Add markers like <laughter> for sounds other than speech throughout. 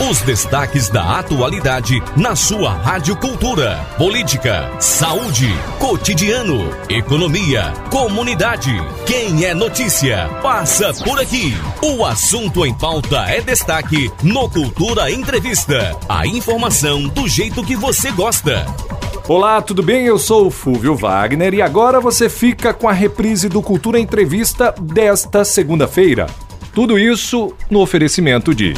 Os destaques da atualidade na sua Rádio Cultura. Política, saúde, cotidiano, economia, comunidade. Quem é notícia, passa por aqui. O assunto em pauta é destaque no Cultura Entrevista. A informação do jeito que você gosta. Olá, tudo bem? Eu sou o Fúvio Wagner e agora você fica com a reprise do Cultura Entrevista desta segunda-feira. Tudo isso no oferecimento de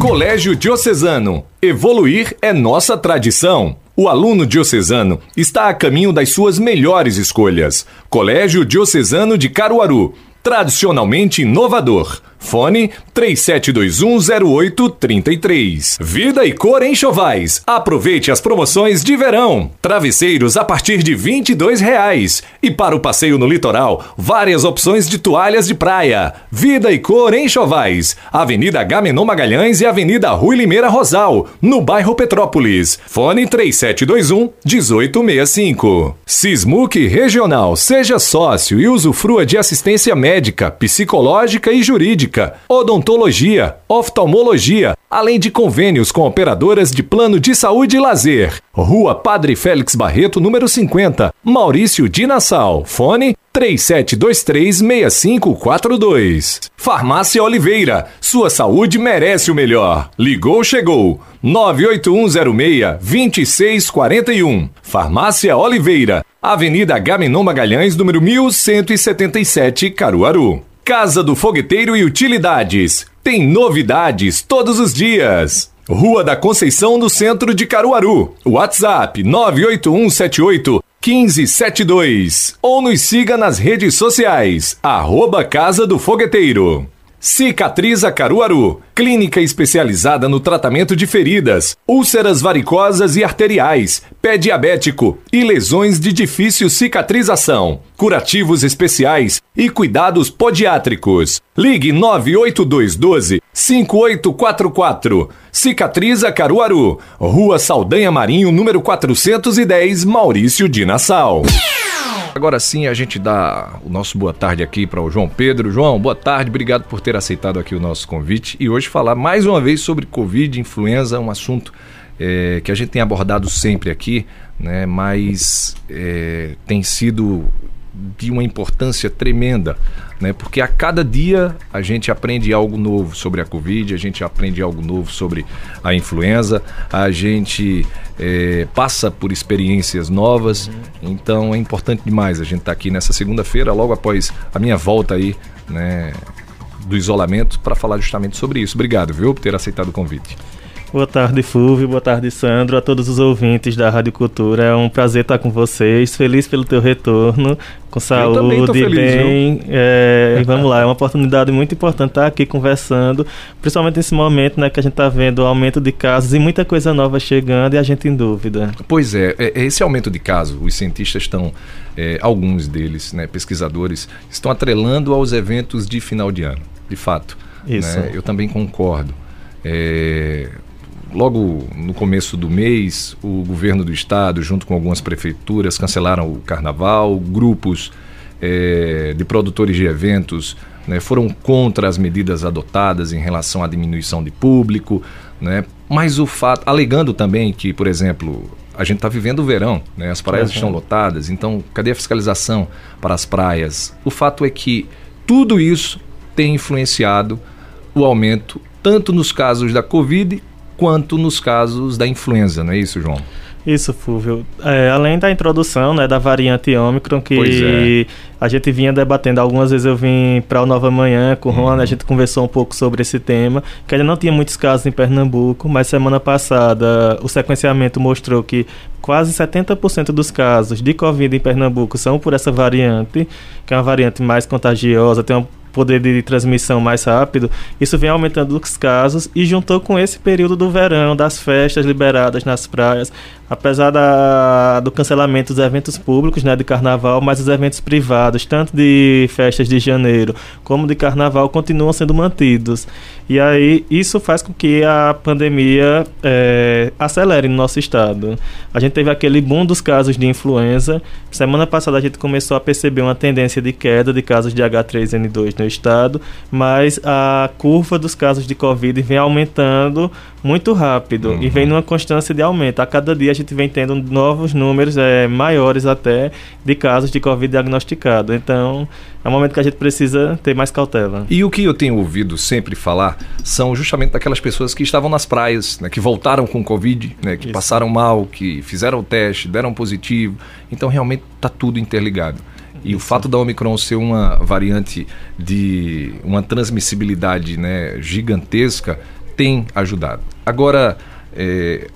Colégio Diocesano. Evoluir é nossa tradição. O aluno diocesano está a caminho das suas melhores escolhas. Colégio Diocesano de Caruaru. Tradicionalmente inovador. Fone 37210833. Vida e cor em Chovais. Aproveite as promoções de verão. Travesseiros a partir de 22 reais. E para o passeio no litoral, várias opções de toalhas de praia. Vida e cor em Chovais. Avenida Gamenon Magalhães e Avenida Rui Limeira Rosal, no bairro Petrópolis. Fone 3721 1865. Sismuc Regional. Seja sócio e usufrua de assistência médica, psicológica e jurídica odontologia, oftalmologia, além de convênios com operadoras de plano de saúde e lazer. Rua Padre Félix Barreto, número 50, Maurício de Nassau. Fone 37236542. Farmácia Oliveira, sua saúde merece o melhor. Ligou, chegou. 98106-2641. Farmácia Oliveira, Avenida Gaminon Magalhães, número 1177, Caruaru. Casa do Fogueteiro e Utilidades. Tem novidades todos os dias. Rua da Conceição, no centro de Caruaru. WhatsApp 98178 1572. Ou nos siga nas redes sociais. Arroba Casa do Fogueteiro. Cicatriza Caruaru, clínica especializada no tratamento de feridas, úlceras varicosas e arteriais, pé diabético e lesões de difícil cicatrização, curativos especiais e cuidados podiátricos. Ligue 98212 5844. Cicatriza Caruaru, Rua Saldanha Marinho, número 410, Maurício de Nassau. Agora sim, a gente dá o nosso boa tarde aqui para o João Pedro. João, boa tarde, obrigado por ter aceitado aqui o nosso convite e hoje falar mais uma vez sobre Covid, influenza, um assunto é, que a gente tem abordado sempre aqui, né, mas é, tem sido de uma importância tremenda, né? Porque a cada dia a gente aprende algo novo sobre a Covid, a gente aprende algo novo sobre a influenza, a gente é, passa por experiências novas. Uhum. Então é importante demais a gente estar tá aqui nessa segunda-feira, logo após a minha volta aí, né? Do isolamento, para falar justamente sobre isso. Obrigado, viu, por ter aceitado o convite. Boa tarde, Fulvio. Boa tarde, Sandro. A todos os ouvintes da Rádio Cultura. É um prazer estar com vocês. Feliz pelo teu retorno. Com saúde, feliz, bem. É, e vamos lá, é uma oportunidade muito importante estar aqui conversando, principalmente nesse momento né, que a gente está vendo o aumento de casos e muita coisa nova chegando e a gente em dúvida. Pois é, é, é esse aumento de casos, os cientistas estão, é, alguns deles, né, pesquisadores, estão atrelando aos eventos de final de ano, de fato. Isso. Né? Eu também concordo. É, Logo no começo do mês, o governo do estado, junto com algumas prefeituras, cancelaram o carnaval. Grupos é, de produtores de eventos né, foram contra as medidas adotadas em relação à diminuição de público. Né, mas o fato, alegando também que, por exemplo, a gente está vivendo o verão, né, as praias estão lotadas, então cadê a fiscalização para as praias? O fato é que tudo isso tem influenciado o aumento tanto nos casos da Covid quanto nos casos da influenza, não é isso, João? Isso, Fúvio. É, além da introdução né, da variante Ômicron, que é. a gente vinha debatendo, algumas vezes eu vim para o Nova Manhã com o Juan, uhum. a gente conversou um pouco sobre esse tema, que ainda não tinha muitos casos em Pernambuco, mas semana passada o sequenciamento mostrou que quase 70% dos casos de Covid em Pernambuco são por essa variante, que é uma variante mais contagiosa, tem uma poder de transmissão mais rápido, isso vem aumentando os casos e juntou com esse período do verão, das festas liberadas nas praias, apesar da, do cancelamento dos eventos públicos, né, de carnaval, mas os eventos privados, tanto de festas de janeiro como de carnaval, continuam sendo mantidos. E aí isso faz com que a pandemia é, acelere no nosso estado. A gente teve aquele boom dos casos de influenza. Semana passada a gente começou a perceber uma tendência de queda de casos de H3N2 no estado, mas a curva dos casos de Covid vem aumentando muito rápido uhum. e vem numa constância de aumento. A cada dia a gente vem tendo novos números é, maiores até de casos de Covid diagnosticado. Então, é um momento que a gente precisa ter mais cautela. E o que eu tenho ouvido sempre falar são justamente daquelas pessoas que estavam nas praias, né, que voltaram com Covid, né, que Isso. passaram mal, que fizeram o teste, deram positivo. Então, realmente está tudo interligado. E Isso. o fato da Omicron ser uma variante de uma transmissibilidade né, gigantesca tem ajudado. Agora, é,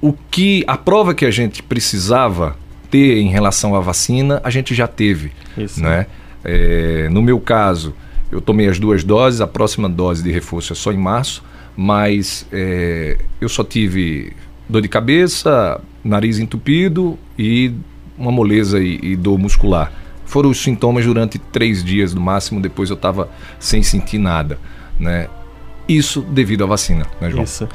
o que a prova que a gente precisava ter em relação à vacina, a gente já teve. Isso. Né? É, no meu caso, eu tomei as duas doses, a próxima dose de reforço é só em março, mas é, eu só tive dor de cabeça, nariz entupido e uma moleza e, e dor muscular. Foram os sintomas durante três dias no máximo, depois eu estava sem sentir nada. Né? Isso devido à vacina, né, João? Isso.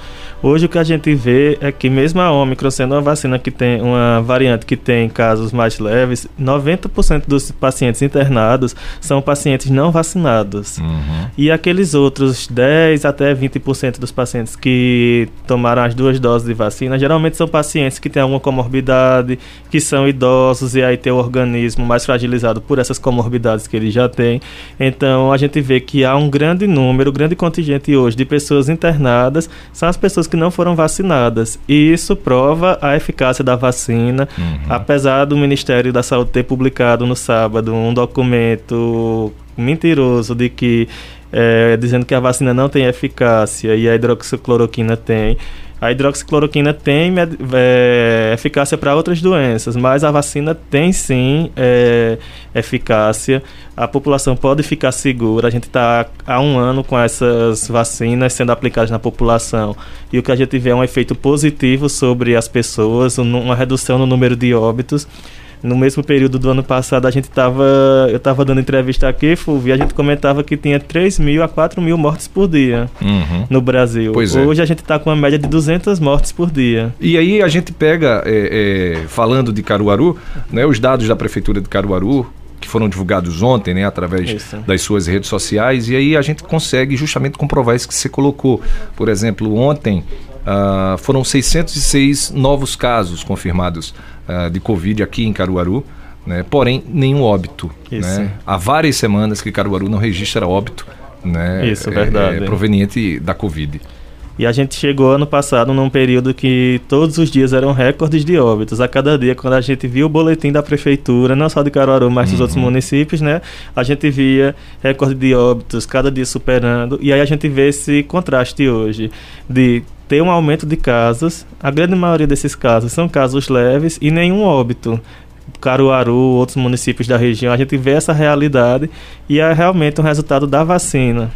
Hoje o que a gente vê é que mesmo a Omicron sendo uma vacina que tem uma variante que tem casos mais leves, 90% dos pacientes internados são pacientes não vacinados. Uhum. E aqueles outros 10 até 20% dos pacientes que tomaram as duas doses de vacina, geralmente são pacientes que têm alguma comorbidade, que são idosos e aí tem o organismo mais fragilizado por essas comorbidades que ele já tem. Então a gente vê que há um grande número, um grande contingente hoje de pessoas internadas são as pessoas que não foram vacinadas. E isso prova a eficácia da vacina, uhum. apesar do Ministério da Saúde ter publicado no sábado um documento mentiroso de que é, dizendo que a vacina não tem eficácia e a hidroxicloroquina tem. A hidroxicloroquina tem é, eficácia para outras doenças, mas a vacina tem sim é, eficácia. A população pode ficar segura. A gente está há um ano com essas vacinas sendo aplicadas na população e o que a gente vê é um efeito positivo sobre as pessoas, uma redução no número de óbitos no mesmo período do ano passado, a gente estava. Eu estava dando entrevista aqui, Fulvio, e a gente comentava que tinha 3 mil a 4 mil mortes por dia uhum. no Brasil. Pois é. Hoje é. a gente está com uma média de 200 mortes por dia. E aí a gente pega, é, é, falando de Caruaru, né, os dados da Prefeitura de Caruaru, que foram divulgados ontem, né, através isso. das suas redes sociais, e aí a gente consegue justamente comprovar isso que você colocou. Por exemplo, ontem uh, foram 606 novos casos confirmados uh, de Covid aqui em Caruaru, né? porém nenhum óbito. Né? Há várias semanas que Caruaru não registra óbito né? Isso, verdade. É, é, proveniente da Covid. E a gente chegou ano passado num período que todos os dias eram recordes de óbitos. A cada dia, quando a gente via o boletim da prefeitura, não só de Caruaru, mas dos uhum. outros municípios, né? A gente via recorde de óbitos, cada dia superando. E aí a gente vê esse contraste hoje de ter um aumento de casos. A grande maioria desses casos são casos leves e nenhum óbito. Caruaru, outros municípios da região, a gente vê essa realidade e é realmente um resultado da vacina.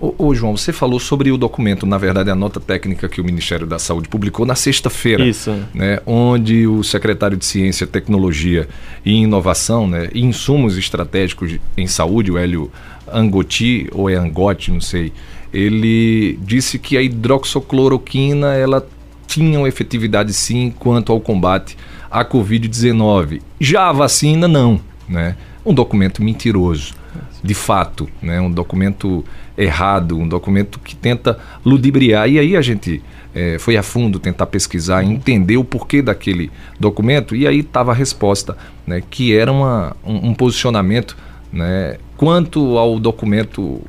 Ô, ô, João, você falou sobre o documento, na verdade, a nota técnica que o Ministério da Saúde publicou na sexta-feira. Isso. Né, onde o secretário de Ciência, Tecnologia e Inovação, né, e insumos estratégicos em saúde, o Hélio Angoti, ou é Angote, não sei, ele disse que a hidroxocloroquina ela tinha efetividade sim quanto ao combate à Covid-19. Já a vacina, não. Né? Um documento mentiroso, de fato, né? um documento errado, um documento que tenta ludibriar. E aí a gente é, foi a fundo tentar pesquisar, entender o porquê daquele documento, e aí estava a resposta, né? que era uma, um, um posicionamento né? quanto ao documento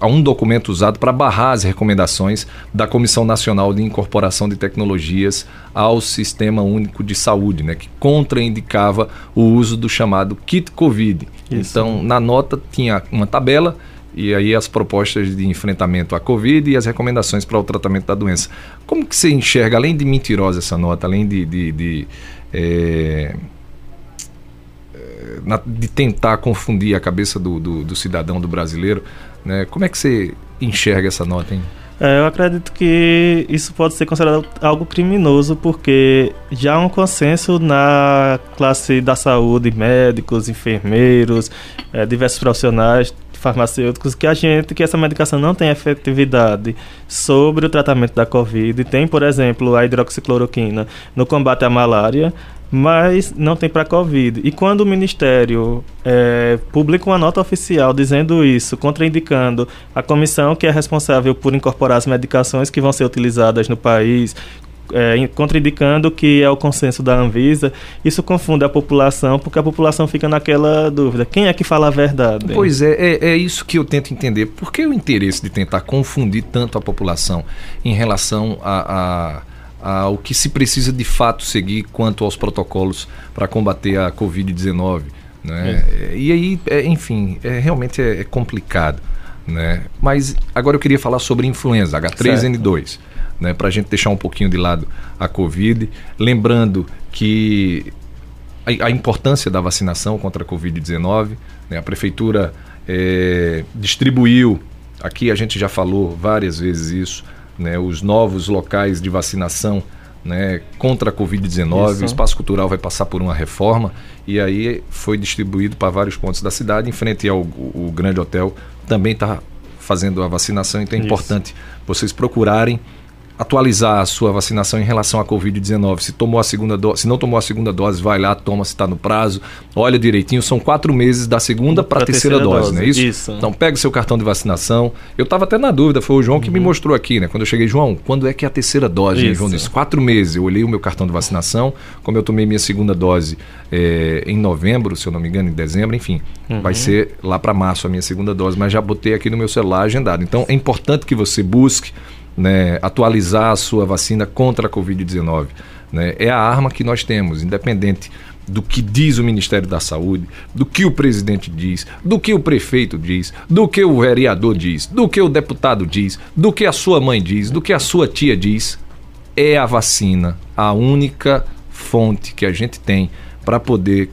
a um documento usado para barrar as recomendações da Comissão Nacional de Incorporação de Tecnologias ao Sistema Único de Saúde, né, que contraindicava o uso do chamado kit COVID. Isso. Então, na nota tinha uma tabela e aí as propostas de enfrentamento à Covid e as recomendações para o tratamento da doença. Como que você enxerga, além de mentirosa essa nota, além de, de, de é, de tentar confundir a cabeça do, do, do cidadão, do brasileiro, né? Como é que você enxerga essa nota, hein? É, eu acredito que isso pode ser considerado algo criminoso, porque já há um consenso na classe da saúde, médicos, enfermeiros, é, diversos profissionais farmacêuticos que a gente que essa medicação não tem efetividade sobre o tratamento da covid tem por exemplo a hidroxicloroquina no combate à malária mas não tem para Covid. E quando o Ministério é, publica uma nota oficial dizendo isso, contraindicando a comissão que é responsável por incorporar as medicações que vão ser utilizadas no país, é, contraindicando que é o consenso da Anvisa, isso confunde a população, porque a população fica naquela dúvida: quem é que fala a verdade? Pois é, é, é isso que eu tento entender. Por que o interesse de tentar confundir tanto a população em relação a, a ao que se precisa de fato seguir quanto aos protocolos para combater a Covid-19. Né? É. E aí, é, enfim, é, realmente é, é, complicado. Né? Mas agora eu queria falar sobre influenza H3N2, né? para a gente deixar um pouquinho de lado a Covid. Lembrando que a, a importância da vacinação contra a Covid-19, né? a Prefeitura é, distribuiu, aqui a gente já falou várias vezes isso, né, os novos locais de vacinação né, contra a Covid-19. O espaço cultural vai passar por uma reforma e aí foi distribuído para vários pontos da cidade, em frente ao o grande hotel, também está fazendo a vacinação, então é Isso. importante vocês procurarem atualizar a sua vacinação em relação à Covid-19. Se tomou a segunda dose, se não tomou a segunda dose, vai lá, toma se está no prazo, olha direitinho. São quatro meses da segunda para a terceira, terceira dose, dose, não é isso? Isso. Então pega o seu cartão de vacinação. Eu estava até na dúvida, foi o João que uhum. me mostrou aqui, né? Quando eu cheguei, João, quando é que é a terceira dose? Né, João disse, quatro meses. Eu olhei o meu cartão de vacinação, como eu tomei minha segunda dose é, em novembro, se eu não me engano, em dezembro, enfim, uhum. vai ser lá para março a minha segunda dose, mas já botei aqui no meu celular agendado. Então é importante que você busque né, atualizar a sua vacina contra a Covid-19. Né? É a arma que nós temos, independente do que diz o Ministério da Saúde, do que o presidente diz, do que o prefeito diz, do que o vereador diz, do que o deputado diz, do que a sua mãe diz, do que a sua tia diz. É a vacina a única fonte que a gente tem para poder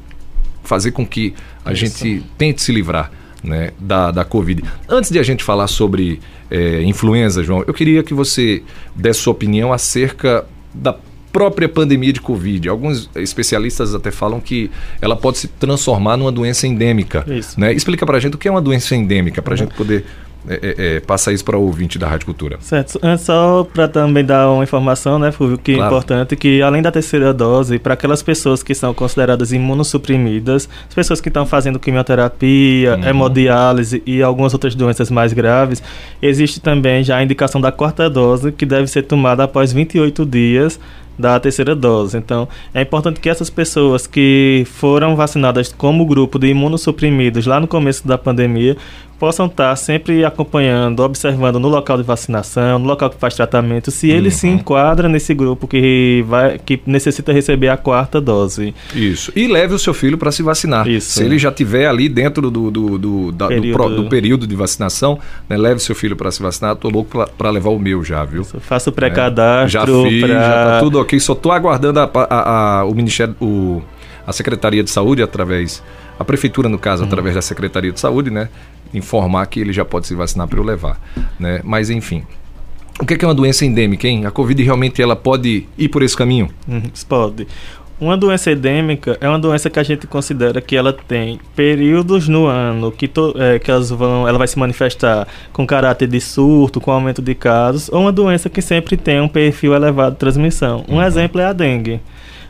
fazer com que a Isso. gente tente se livrar né, da, da Covid. Antes de a gente falar sobre é, influenza, João, eu queria que você desse sua opinião acerca da própria pandemia de Covid. Alguns especialistas até falam que ela pode se transformar numa doença endêmica. Isso. Né? Explica para a gente o que é uma doença endêmica, para a uhum. gente poder é, é, é, passa isso para o ouvinte da Rádio Cultura. Certo. Só para também dar uma informação, né, Fulvio, que é claro. é importante, que além da terceira dose, para aquelas pessoas que são consideradas imunossuprimidas, as pessoas que estão fazendo quimioterapia, uhum. hemodiálise e algumas outras doenças mais graves, existe também já a indicação da quarta dose, que deve ser tomada após 28 dias da terceira dose. Então, é importante que essas pessoas que foram vacinadas como grupo de imunossuprimidos lá no começo da pandemia possam estar sempre acompanhando, observando no local de vacinação, no local que faz tratamento, se ele uhum. se enquadra nesse grupo que vai que necessita receber a quarta dose. Isso. E leve o seu filho para se vacinar. Isso. Se ele já tiver ali dentro do, do, do, da, período. Do, do, período de vacinação, né, leve o seu filho para se vacinar. Tô louco para levar o meu já, viu? Isso. Faça o pré-cadastro. É. Já fiz, pra... já tá tudo ok. Só tô aguardando a, a, a, o Ministério, o, a Secretaria de Saúde através a prefeitura, no caso, uhum. através da Secretaria de Saúde, né, informar que ele já pode se vacinar para eu levar. Né? Mas, enfim. O que é, uma doença endêmica, hein? A Covid realmente ela pode ir por esse caminho? Uhum, pode. Uma doença endêmica é uma doença que a gente considera que ela tem períodos no ano que, to, é, que elas vão, ela vai se manifestar com caráter de surto, com aumento de casos, ou uma doença que sempre tem um perfil elevado de transmissão. Um uhum. exemplo é a dengue.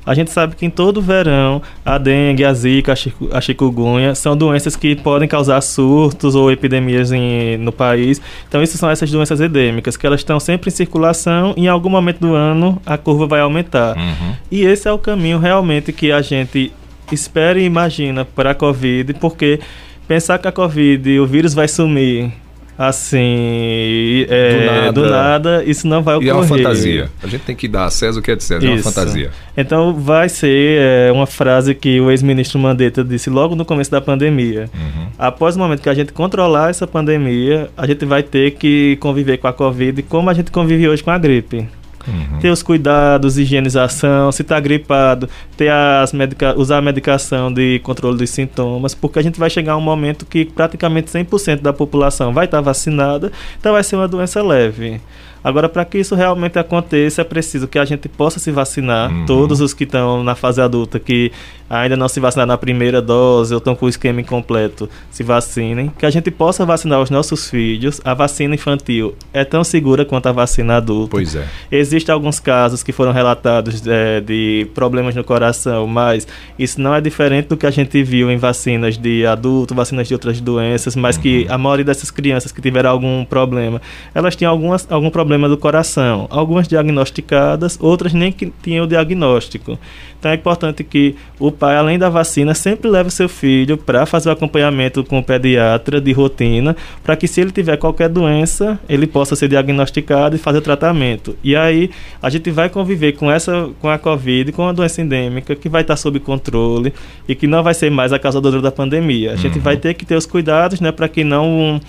A gente sabe que em todo verão a dengue, a zika, a chikungunya são doenças que podem causar surtos ou epidemias em, no país. Então, isso são essas doenças endêmicas, que elas estão sempre em circulação e em algum momento do ano a curva vai aumentar. Uhum. E esse é o caminho realmente que a gente espera e imagina para a Covid, porque pensar que a Covid, o vírus vai sumir assim, é, do, nada. do, nada. isso não vai ocorrer. E é uma fantasia. A gente tem que dar a César o que é de César, isso. é uma fantasia. Então vai ser é, uma frase que o ex-ministro Mandetta disse logo no começo da pandemia. Uhum. Após o momento que a gente controlar essa pandemia, a gente vai ter que conviver com a Covid como a gente convive hoje com a gripe uhum. ter os cuidados, higienização, se está gripado, ter as medica usar a medicação de controle dos sintomas, porque a gente vai chegar a um momento que praticamente 100% da população vai estar tá vacinada, então vai ser uma doença leve. Agora, para que isso realmente aconteça, é preciso que a gente possa se vacinar, uhum. todos os que estão na fase adulta, que ainda não se vacinaram na primeira dose ou estão com o esquema incompleto, se vacinem, que a gente possa vacinar os nossos filhos. A vacina infantil é tão segura quanto a vacina adulta. Pois é. Existem alguns casos que foram relatados é, de problemas no coração, mas isso não é diferente do que a gente viu em vacinas de adulto, vacinas de outras doenças, mas uhum. que a maioria dessas crianças que tiveram algum problema, elas tinham algumas, algum problema problema do coração. Algumas diagnosticadas, outras nem que tinham o diagnóstico. Então é importante que o pai, além da vacina, sempre leve seu filho para fazer o acompanhamento com o pediatra de rotina, para que se ele tiver qualquer doença, ele possa ser diagnosticado e fazer o tratamento. E aí a gente vai conviver com essa com a Covid, com a doença endêmica que vai estar sob controle e que não vai ser mais a causadora da pandemia. A gente uhum. vai ter que ter os cuidados, né, para que não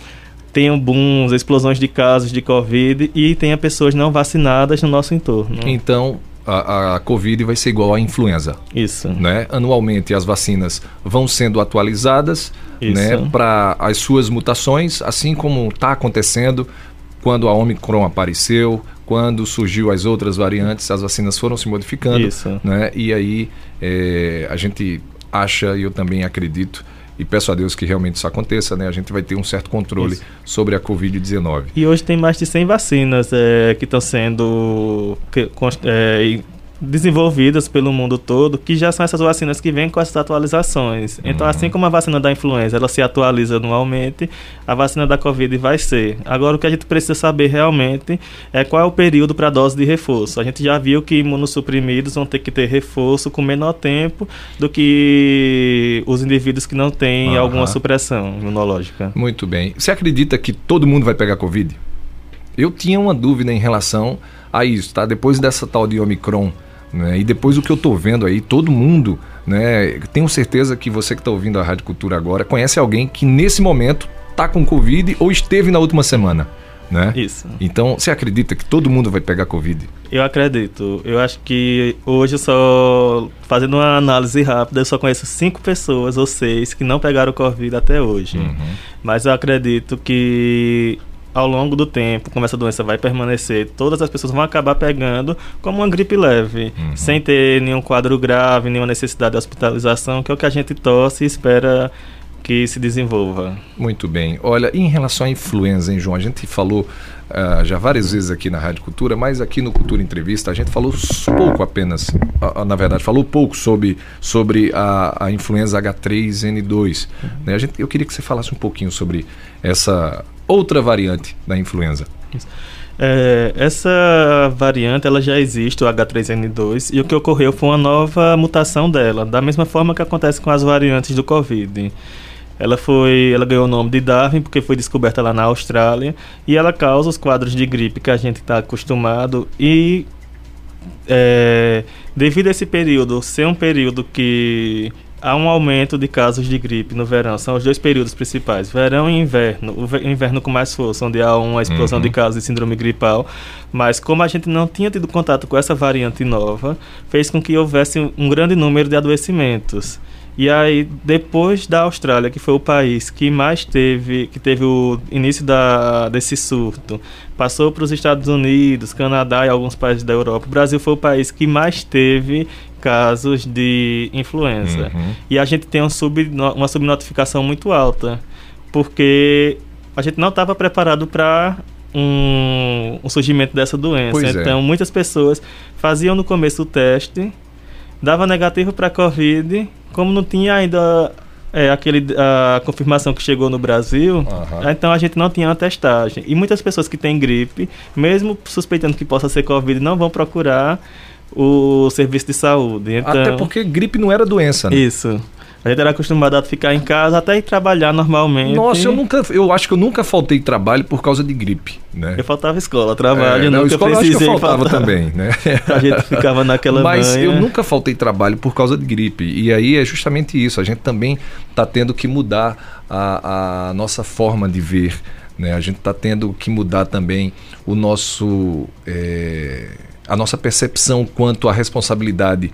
tenham booms, explosões de casos de Covid e tenha pessoas não vacinadas no nosso entorno. Então, a, a, Covid vai ser igual à influenza. Isso. Né? Anualmente as vacinas vão sendo atualizadas né, para as suas mutações, assim como está acontecendo quando a Omicron apareceu, quando surgiu as outras variantes, as vacinas foram se modificando. Isso. Né? E aí é, a gente acha, e eu também acredito, e peço a Deus que realmente isso aconteça, né? A gente vai ter um certo controle isso. sobre a Covid-19. E hoje tem mais de 100 vacinas é, que estão sendo que, é, desenvolvidas pelo mundo todo, que já são essas vacinas que vêm com essas atualizações. Então, uhum. assim como a vacina da influenza, ela se atualiza anualmente, a vacina da Covid vai ser. Agora, o que a gente precisa saber realmente é qual é o período para a dose de reforço. A gente já viu que imunossuprimidos vão ter que ter reforço com menor tempo do que os indivíduos que não têm uhum. alguma supressão imunológica. Muito bem. Você acredita que todo mundo vai pegar Covid? Eu tinha uma dúvida em relação a isso, tá? Depois dessa tal de Omicron, né? E depois o que eu estou vendo aí, todo mundo, né? Tenho certeza que você que está ouvindo a Rádio Cultura agora conhece alguém que nesse momento está com Covid ou esteve na última semana. Né? Isso. Então, você acredita que todo mundo vai pegar Covid? Eu acredito. Eu acho que hoje, só fazendo uma análise rápida, eu só conheço cinco pessoas ou seis que não pegaram Covid até hoje. Uhum. Mas eu acredito que ao longo do tempo, como essa doença vai permanecer, todas as pessoas vão acabar pegando como uma gripe leve, uhum. sem ter nenhum quadro grave, nenhuma necessidade de hospitalização, que é o que a gente torce e espera que se desenvolva. Muito bem. Olha, em relação à influenza, hein, João? A gente falou uh, já várias vezes aqui na Rádio Cultura, mas aqui no Cultura Entrevista a gente falou pouco apenas, uh, na verdade, falou pouco sobre, sobre a, a influenza H3N2. Uhum. Né? A gente, eu queria que você falasse um pouquinho sobre essa outra variante da influenza. É, essa variante ela já existe, o H3N2, e o que ocorreu foi uma nova mutação dela, da mesma forma que acontece com as variantes do Covid. Ela foi, ela ganhou o nome de Darwin porque foi descoberta lá na Austrália e ela causa os quadros de gripe que a gente está acostumado e é, devido a esse período ser um período que há um aumento de casos de gripe no verão. São os dois períodos principais, verão e inverno. O inverno com mais força, onde há uma explosão uhum. de casos de síndrome gripal. Mas como a gente não tinha tido contato com essa variante nova, fez com que houvesse um grande número de adoecimentos. E aí, depois da Austrália, que foi o país que mais teve, que teve o início da, desse surto, passou para os Estados Unidos, Canadá e alguns países da Europa. O Brasil foi o país que mais teve casos de influenza. Uhum. E a gente tem um sub, uma subnotificação muito alta, porque a gente não estava preparado para um, um, surgimento dessa doença. Pois é. então, é. muitas pessoas faziam no começo o teste, dava negativo para a Covid como não tinha ainda é, aquele, a confirmação que chegou no Brasil, uhum. então a gente não tinha uma testagem. E muitas pessoas que têm gripe, mesmo suspeitando que possa ser Covid, não vão procurar o serviço de saúde. Então, Até porque gripe não era doença, né? Isso. A gente era acostumado a ficar em casa até ir trabalhar normalmente. Nossa, eu nunca, eu acho que eu nunca faltei trabalho por causa de gripe, né? Eu faltava escola, trabalho, é, não, nunca escola precisei eu faltava faltar. também, né? <laughs> a gente ficava naquela Mas manha. eu nunca faltei trabalho por causa de gripe. E aí é justamente isso, a gente também está tendo que mudar a, a nossa forma de ver, né? A gente está tendo que mudar também o nosso... É a nossa percepção quanto à responsabilidade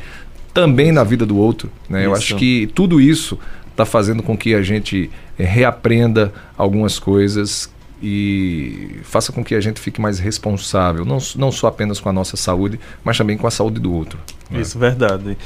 também na vida do outro. Né? Eu acho que tudo isso está fazendo com que a gente é, reaprenda algumas coisas e faça com que a gente fique mais responsável, não, não só apenas com a nossa saúde, mas também com a saúde do outro. Né? Isso, verdade.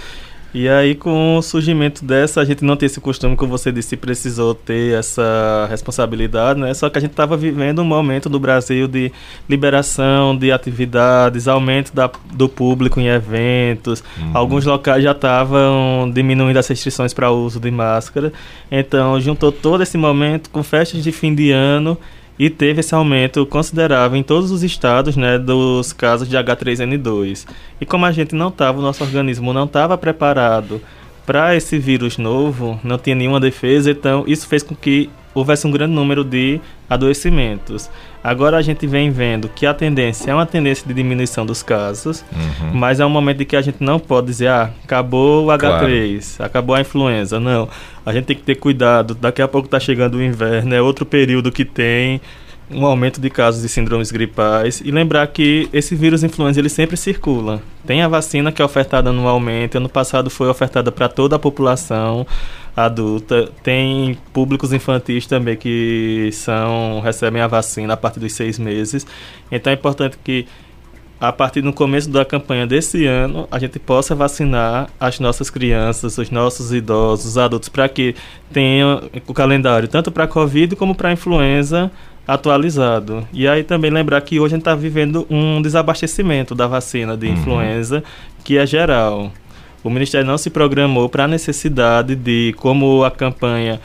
E aí, com o surgimento dessa, a gente não tem esse costume, como você disse, precisou ter essa responsabilidade, né? Só que a gente estava vivendo um momento no Brasil de liberação de atividades, aumento da, do público em eventos. Uhum. Alguns locais já estavam diminuindo as restrições para o uso de máscara. Então, juntou todo esse momento com festas de fim de ano e teve esse aumento considerável em todos os estados né, dos casos de H3N2. E como a gente não estava, o nosso organismo não estava preparado para esse vírus novo, não tinha nenhuma defesa, então isso fez com que houvesse um grande número de adoecimentos. Agora a gente vem vendo que a tendência é uma tendência de diminuição dos casos, uhum. mas é um momento de que a gente não pode dizer, ah, acabou o H3, claro. acabou a influenza. Não, a gente tem que ter cuidado. Daqui a pouco está chegando o inverno, é outro período que tem um aumento de casos de síndromes gripais e lembrar que esse vírus influenza ele sempre circula. Tem a vacina que é ofertada anualmente, ano passado foi ofertada para toda a população adulta, tem públicos infantis também que são recebem a vacina a partir dos seis meses. Então é importante que a partir do começo da campanha desse ano, a gente possa vacinar as nossas crianças, os nossos idosos, os adultos, para que tenham o calendário tanto para a Covid como para a influenza atualizado. E aí também lembrar que hoje a gente está vivendo um desabastecimento da vacina de uhum. influenza, que é geral. O Ministério não se programou para a necessidade de, como a campanha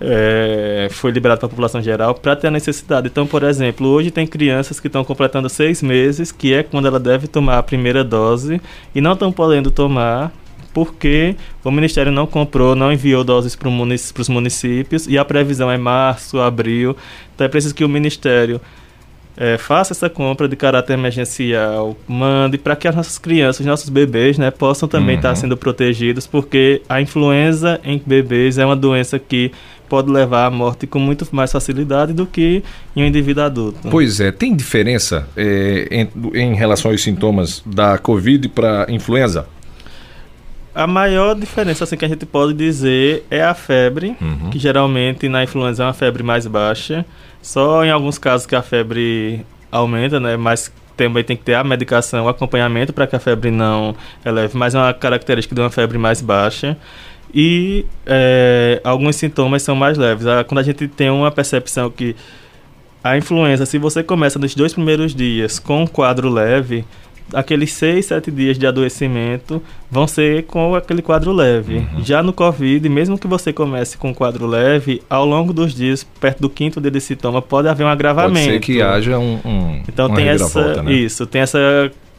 é, foi liberada para a população geral, para ter a necessidade. Então, por exemplo, hoje tem crianças que estão completando seis meses, que é quando ela deve tomar a primeira dose, e não estão podendo tomar porque o Ministério não comprou, não enviou doses para os municípios e a previsão é março, abril. Então é preciso que o Ministério é, faça essa compra de caráter emergencial, mande para que as nossas crianças, nossos bebês, né, possam também estar uhum. tá sendo protegidos, porque a influenza em bebês é uma doença que pode levar à morte com muito mais facilidade do que em um indivíduo adulto. Pois é, tem diferença é, em, em relação aos sintomas da Covid para influenza? A maior diferença assim, que a gente pode dizer é a febre, uhum. que geralmente na influenza é uma febre mais baixa. Só em alguns casos que a febre aumenta, né? Mas também tem que ter a medicação, o acompanhamento para que a febre não eleve, mas é uma característica de uma febre mais baixa. E é, alguns sintomas são mais leves. Quando a gente tem uma percepção que a influenza, se você começa nos dois primeiros dias com um quadro leve, aqueles seis, sete dias de adoecimento vão ser com aquele quadro leve. Uhum. Já no Covid, mesmo que você comece com um quadro leve, ao longo dos dias, perto do quinto dia de sintoma, pode haver um agravamento. Pode ser que haja um. um então tem essa. Né? Isso, tem essa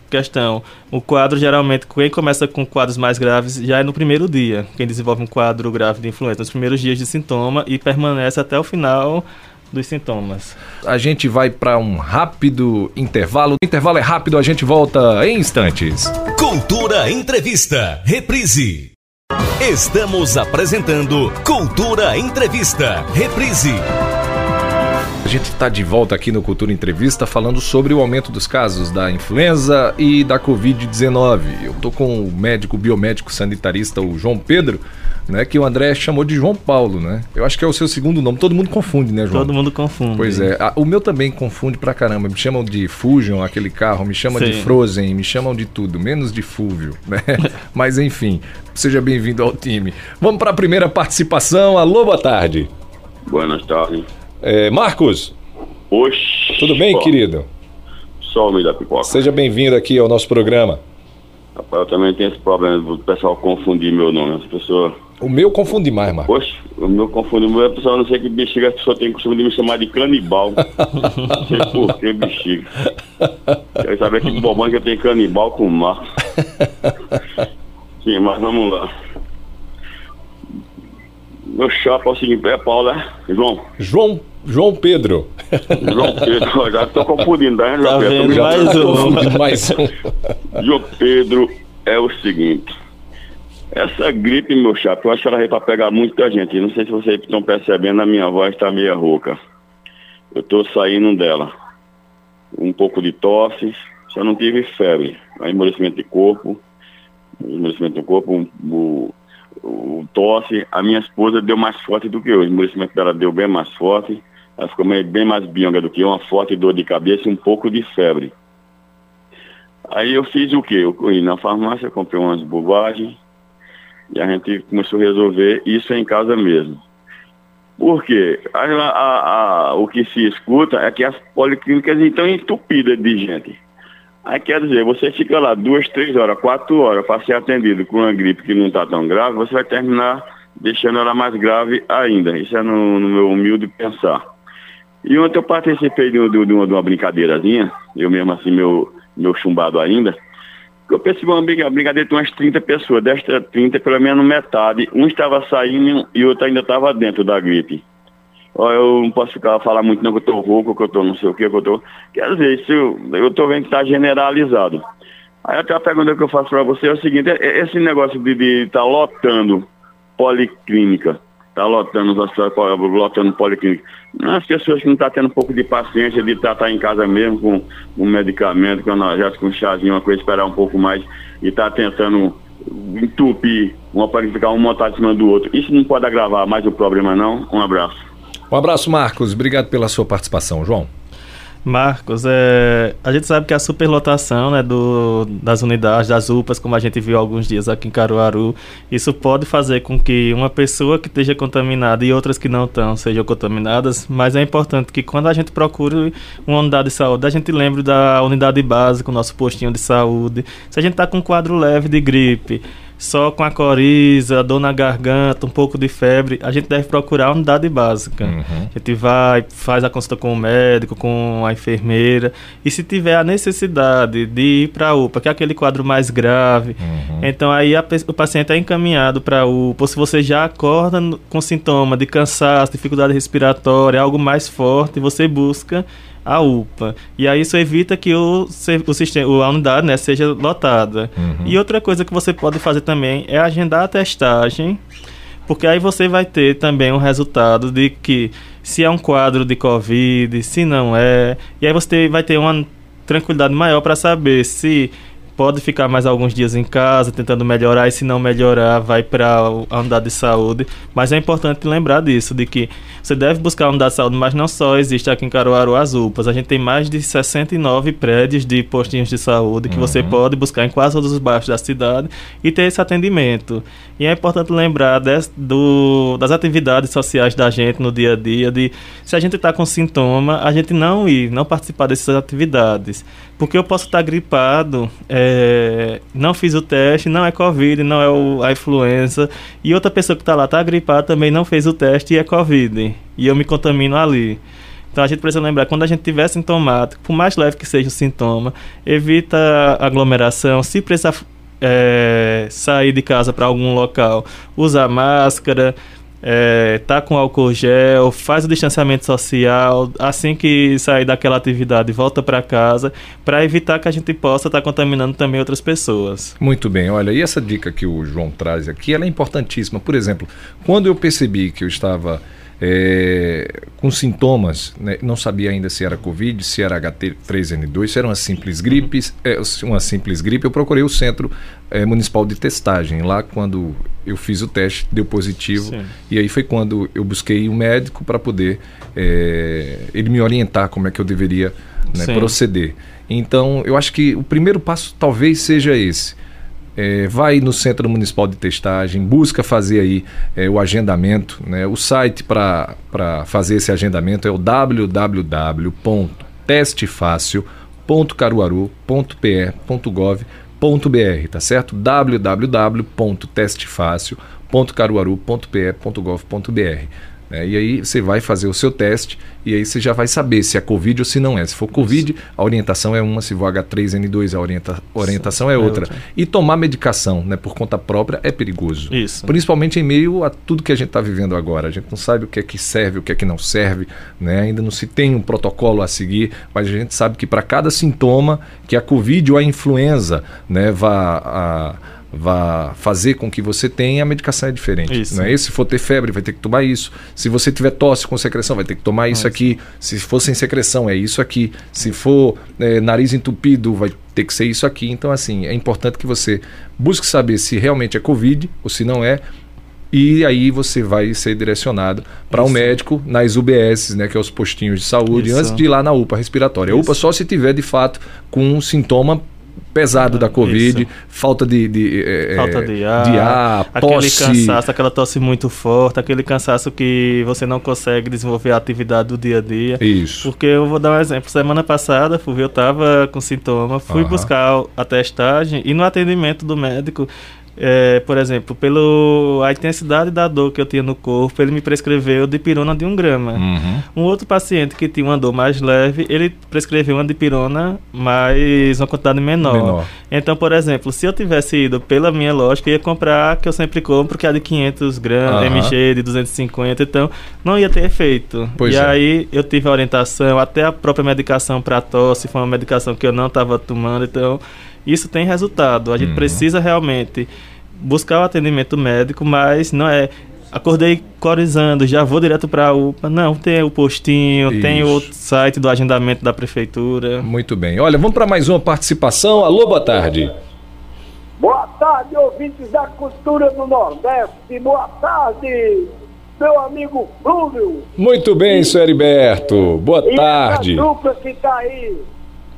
questão. O quadro, geralmente, quem começa com quadros mais graves já é no primeiro dia. Quem desenvolve um quadro grave de influenza, nos primeiros dias de sintoma e permanece até o final dos sintomas. A gente vai para um rápido intervalo. O intervalo é rápido, a gente volta em instantes. Cultura Entrevista, reprise. Estamos apresentando Cultura Entrevista, reprise. A gente está de volta aqui no Cultura Entrevista falando sobre o aumento dos casos da influenza e da Covid-19. Eu estou com o médico biomédico sanitarista, o João Pedro né? Que o André chamou de João Paulo, né? Eu acho que é o seu segundo nome. Todo mundo confunde, né, João? Todo mundo confunde. Pois é. o meu também confunde pra caramba. Me chamam de Fusion, aquele carro, me chamam Sim. de Frozen, me chamam de tudo, menos de Fúvio, né? <laughs> Mas enfim, seja bem-vindo ao time. Vamos para a primeira participação. Alô, boa tarde. Boas tardes. É, Marcos. Oxi. Tudo bem, querido? Só o da pipoca. Seja bem-vindo aqui ao nosso programa. Rapaz, eu também tenho esse problema do pessoal confundir meu nome. As pessoas o meu confunde mais, Marcos. Poxa, o meu confunde mais. A pessoa não sei que bexiga, a pessoa tem costume de me chamar de canibal. <laughs> não sei por que bexiga. Quero saber que bobão que eu tenho canibal com Marcos. Sim, mas vamos lá. Meu chapa é o seguinte, é Paulo, né? João. João, João Pedro. João Pedro, <laughs> já estou confundindo, tá, João tá Pedro? mais um. mais um. João Pedro é o seguinte. Essa gripe, meu chapa, eu acho que ela veio para pegar muita gente. Não sei se vocês estão percebendo, a minha voz está meio rouca. Eu estou saindo dela. Um pouco de tosse, só não tive febre. Amolecimento de corpo, amolecimento do corpo, o, o, tosse. A minha esposa deu mais forte do que eu. O amolecimento dela deu bem mais forte. Ela ficou bem mais bionga do que uma forte dor de cabeça e um pouco de febre. Aí eu fiz o quê? Eu fui na farmácia, comprei umas bobagens e a gente começou a resolver isso em casa mesmo. Por quê? A, a, a, o que se escuta é que as policlínicas estão entupidas de gente. Aí quer dizer, você fica lá duas, três horas, quatro horas para ser atendido com uma gripe que não está tão grave, você vai terminar deixando ela mais grave ainda. Isso é no, no meu humilde pensar. E ontem eu participei de, de, uma, de uma brincadeirazinha, eu mesmo assim, meu, meu chumbado ainda, eu percebi uma brincadeira de umas 30 pessoas, desta 30, pelo menos metade, um estava saindo e outro ainda estava dentro da gripe. Eu não posso ficar falar muito não que eu estou rouco, que eu estou não sei o que, que eu estou. Quer dizer, isso eu estou vendo que está generalizado. Aí até a pergunta que eu faço para você é o seguinte, é esse negócio de estar tá lotando policlínica, está lotando os lotando policlínica. As pessoas que não estão tá tendo um pouco de paciência de estar tá em casa mesmo com um medicamento, com analgésico, com um chazinho, uma coisa, esperar um pouco mais e está tentando entupir, uma ficar um montado em cima do outro. Isso não pode agravar mais o problema não? Um abraço. Um abraço, Marcos. Obrigado pela sua participação, João. Marcos, é, a gente sabe que a superlotação né, do, das unidades, das UPAs, como a gente viu alguns dias aqui em Caruaru, isso pode fazer com que uma pessoa que esteja contaminada e outras que não estão sejam contaminadas, mas é importante que quando a gente procure uma unidade de saúde, a gente lembre da unidade básica, o nosso postinho de saúde. Se a gente está com um quadro leve de gripe, só com a coriza, dor na garganta, um pouco de febre, a gente deve procurar a unidade básica. Uhum. A gente vai, faz a consulta com o médico, com a enfermeira, e se tiver a necessidade de ir para a UPA, que é aquele quadro mais grave, uhum. então aí a, o paciente é encaminhado para a UPA. Ou se você já acorda com sintoma de cansaço, dificuldade respiratória, algo mais forte, você busca a UPA. E aí isso evita que o, o sistema, a unidade né, seja lotada. Uhum. E outra coisa que você pode fazer também é agendar a testagem, porque aí você vai ter também um resultado de que se é um quadro de Covid, se não é. E aí você vai ter uma tranquilidade maior para saber se pode ficar mais alguns dias em casa tentando melhorar e se não melhorar vai para a unidade de saúde. Mas é importante lembrar disso de que você deve buscar a unidade de saúde mas não só existe aqui em Caruaru as UPAs a gente tem mais de 69 prédios de postinhos de saúde que uhum. você pode buscar em quase todos os bairros da cidade e ter esse atendimento. E é importante lembrar des, do, das atividades sociais da gente no dia a dia de se a gente está com sintoma a gente não ir não participar dessas atividades porque eu posso estar gripado, é, não fiz o teste, não é Covid, não é o, a influenza, e outra pessoa que está lá está gripada também não fez o teste e é Covid, e eu me contamino ali. Então a gente precisa lembrar, quando a gente tiver sintomático, por mais leve que seja o sintoma, evita aglomeração, se precisar é, sair de casa para algum local, usar máscara, é, tá com álcool gel, faz o distanciamento social, assim que sair daquela atividade, volta para casa, para evitar que a gente possa estar tá contaminando também outras pessoas. Muito bem, olha, e essa dica que o João traz aqui, ela é importantíssima. Por exemplo, quando eu percebi que eu estava é, com sintomas, né? não sabia ainda se era Covid, se era HT3N2, se era uma simples gripe, é, uma simples gripe, eu procurei o Centro é, Municipal de Testagem. Lá, quando eu fiz o teste, deu positivo, Sim. e aí foi quando eu busquei um médico para poder é, ele me orientar como é que eu deveria né, proceder. Então, eu acho que o primeiro passo talvez seja esse é, vai no Centro Municipal de Testagem, busca fazer aí é, o agendamento. Né? O site para fazer esse agendamento é o www.testefácil.caruaru.pe.gov.br, tá certo? www.testefácil.caruaru.pe.gov.br. É, e aí você vai fazer o seu teste e aí você já vai saber se é Covid ou se não é. Se for Covid, a orientação é uma, se for H3N2, a orienta, orientação é, é outra. E tomar medicação né, por conta própria é perigoso. Isso. Principalmente em meio a tudo que a gente está vivendo agora. A gente não sabe o que é que serve, o que é que não serve, né? ainda não se tem um protocolo a seguir, mas a gente sabe que para cada sintoma que a Covid ou a influenza né, vá a vá fazer com que você tenha, a medicação é diferente. Isso. Não é? Se for ter febre, vai ter que tomar isso. Se você tiver tosse com secreção, vai ter que tomar isso aqui. Se for sem secreção, é isso aqui. Se for é, nariz entupido, vai ter que ser isso aqui. Então, assim, é importante que você busque saber se realmente é Covid ou se não é. E aí você vai ser direcionado para o um médico nas UBS, né, que é os postinhos de saúde, isso. antes de ir lá na UPA respiratória. A UPA só se tiver de fato com um sintoma pesado da Covid, Isso. falta de, de, é, falta de ar, de ar aquele tosse. cansaço, aquela tosse muito forte, aquele cansaço que você não consegue desenvolver a atividade do dia a dia. Isso. Porque eu vou dar um exemplo. Semana passada, eu estava com sintoma, fui uhum. buscar a testagem e no atendimento do médico é, por exemplo, pela intensidade da dor que eu tinha no corpo, ele me prescreveu dipirona de um grama. Uhum. Um outro paciente que tinha uma dor mais leve, ele prescreveu uma dipirona mais uma quantidade menor. menor. Então, por exemplo, se eu tivesse ido pela minha lógica, eu ia comprar, que eu sempre compro, que é de 500 gramas, uhum. mg, de 250, então não ia ter efeito. Pois e é. aí eu tive a orientação, até a própria medicação para tosse, foi uma medicação que eu não estava tomando, então isso tem resultado. A gente uhum. precisa realmente buscar o atendimento médico, mas não é acordei corizando, já vou direto para a UPA. Não, tem o postinho, Isso. tem o site do agendamento da prefeitura. Muito bem. Olha, vamos para mais uma participação. Alô, boa tarde. Boa tarde, ouvintes da cultura do Nordeste. Boa tarde, meu amigo Flúvio. Muito bem, senhor Heriberto. Boa e tarde. A dupla que está aí.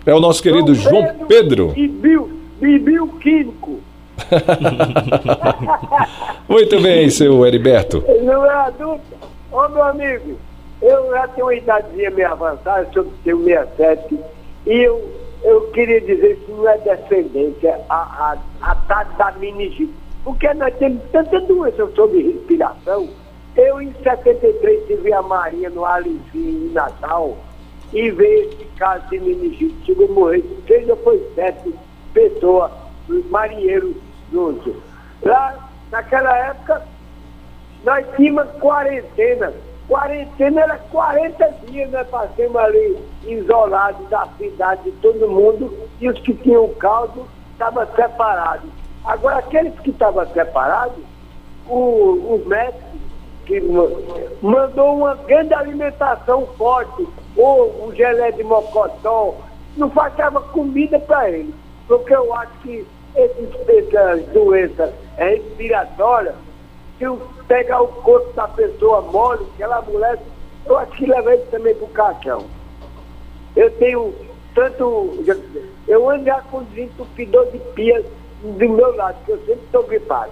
É o nosso querido João Pedro. João Pedro. E Bio, e Bioquímico. <laughs> Muito bem, seu Heriberto. Não é adulto? Ô, meu amigo, eu já tenho uma idadezinha meio avançada, eu tenho 67, e eu, eu queria dizer que não é descendência a, a, a da meningite. Porque nós temos tanta doença sobre respiração. Eu, em 73, tive a Marinha no Alicinho, em Natal, e veio esse caso de meningite. Chegou a morrer, seis ou foi sete pessoas, marinheiros juntos. Lá, naquela época, nós tínhamos quarentena. Quarentena era 40 dias, nós passamos ali isolados da cidade de todo mundo e os que tinham caldo estavam separados. Agora, aqueles que estavam separados, o, os médicos que mandou uma grande alimentação forte, ou gelé de mocotó, não faltava comida para eles. Porque eu acho que essas doenças respiratórias, se pegar o corpo da pessoa mole, aquela mulher, eu acho que leva ele também para o caixão. Eu tenho tanto. Eu ando já com desentupidor de pia do meu lado, que eu sempre estou gripado.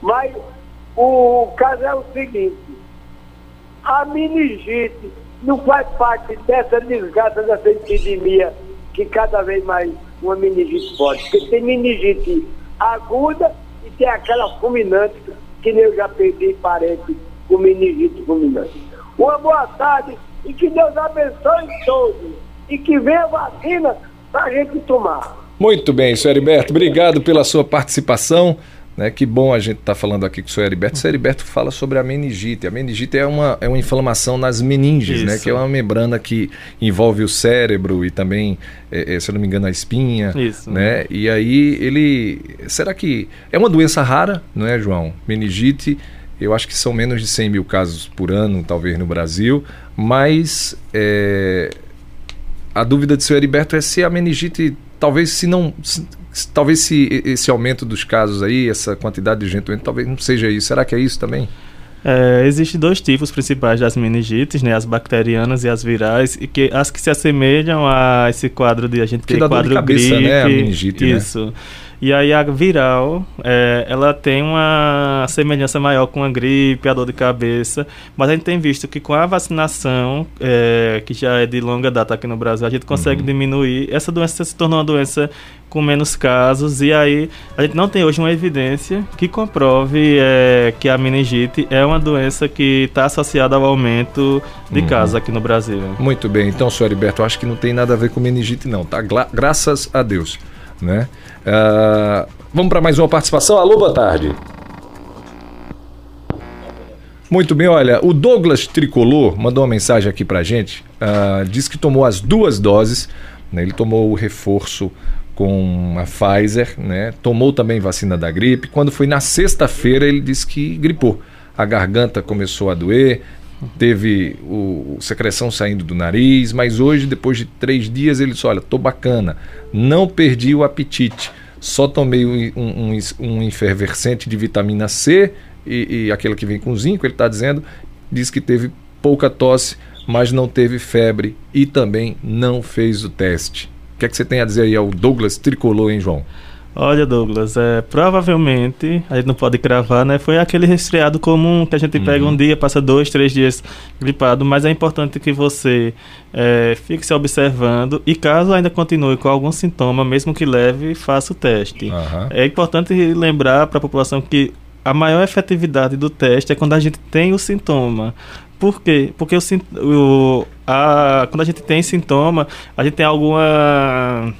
Mas o caso é o seguinte: a meningite não faz parte dessa desgraça dessa epidemia que cada vez mais uma meningite forte. Porque tem meningite aguda e tem aquela fulminante, que eu já perdi parente com meningite fulminante. Uma boa tarde e que Deus abençoe todos. E que venha vacina para a gente tomar. Muito bem, senhor Heriberto. Obrigado pela sua participação. Né? Que bom a gente estar tá falando aqui com o senhor Heriberto. O senhor Heriberto fala sobre a meningite. A meningite é uma, é uma inflamação nas meninges, né? que é uma membrana que envolve o cérebro e também, é, é, se eu não me engano, a espinha. Isso. Né? E aí ele. Será que. É uma doença rara, não é, João? Meningite. Eu acho que são menos de 100 mil casos por ano, talvez no Brasil, mas é, a dúvida do senhor Heriberto é se a meningite, talvez se não, se, talvez se esse aumento dos casos aí, essa quantidade de gente doente, talvez não seja isso. Será que é isso também? É, Existem dois tipos principais das meningites, né? As bacterianas e as virais, e que as que se assemelham a esse quadro de a gente ter quadro cabeça, gripe. Né? A meningite, né? isso. Né? E aí a viral, é, ela tem uma semelhança maior com a gripe, a dor de cabeça, mas a gente tem visto que com a vacinação, é, que já é de longa data aqui no Brasil, a gente consegue uhum. diminuir. Essa doença se tornou uma doença com menos casos e aí a gente não tem hoje uma evidência que comprove é, que a meningite é uma doença que está associada ao aumento de uhum. casos aqui no Brasil. Muito bem, então, senhor Heriberto, acho que não tem nada a ver com meningite não, tá? Gra graças a Deus, né? Uh, vamos para mais uma participação. Alô, boa tarde. Muito bem, olha, o Douglas Tricolor mandou uma mensagem aqui para gente. Uh, diz que tomou as duas doses, né, ele tomou o reforço com a Pfizer, né? Tomou também vacina da gripe. Quando foi na sexta-feira, ele disse que gripou. A garganta começou a doer, teve o, secreção saindo do nariz, mas hoje, depois de três dias, ele disse: Olha, tô bacana, não perdi o apetite, só tomei um, um, um efervescente de vitamina C e, e aquele que vem com zinco, ele está dizendo, diz que teve pouca tosse, mas não teve febre e também não fez o teste. O que é que você tem a dizer aí ao Douglas Tricolor, hein, João? Olha, Douglas, é, provavelmente, a gente não pode cravar, né? Foi aquele resfriado comum que a gente pega uhum. um dia, passa dois, três dias gripado, mas é importante que você é, fique se observando e caso ainda continue com algum sintoma, mesmo que leve, faça o teste. Uhum. É importante lembrar para a população que a maior efetividade do teste é quando a gente tem o sintoma. Por quê? Porque o, o, a, quando a gente tem sintoma, a gente tem alguma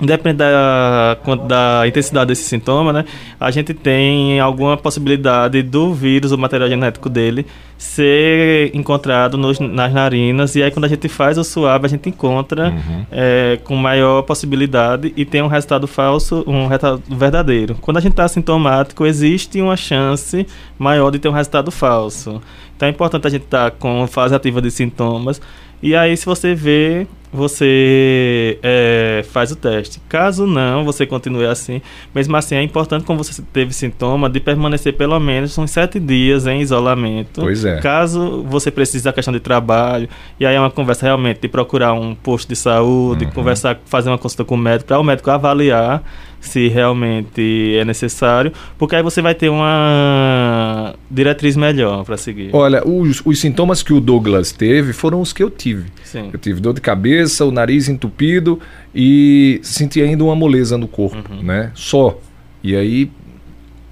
Depende da, da intensidade desse sintoma, né? A gente tem alguma possibilidade do vírus, o material genético dele, ser encontrado nos, nas narinas. E aí, quando a gente faz o suave, a gente encontra uhum. é, com maior possibilidade e tem um resultado falso, um resultado verdadeiro. Quando a gente está sintomático, existe uma chance maior de ter um resultado falso. Então é importante a gente estar tá com fase ativa de sintomas. E aí, se você vê você é, faz o teste. Caso não, você continue assim. Mesmo assim, é importante, como você teve sintoma, de permanecer pelo menos uns sete dias em isolamento. Pois é. Caso você precise da questão de trabalho, e aí é uma conversa realmente de procurar um posto de saúde, uhum. conversar, fazer uma consulta com o médico, para o médico avaliar se realmente é necessário, porque aí você vai ter uma diretriz melhor para seguir. Olha, os, os sintomas que o Douglas teve foram os que eu tive. Sim. Eu tive dor de cabeça, o nariz entupido e senti ainda uma moleza no corpo, uhum. né? Só. E aí,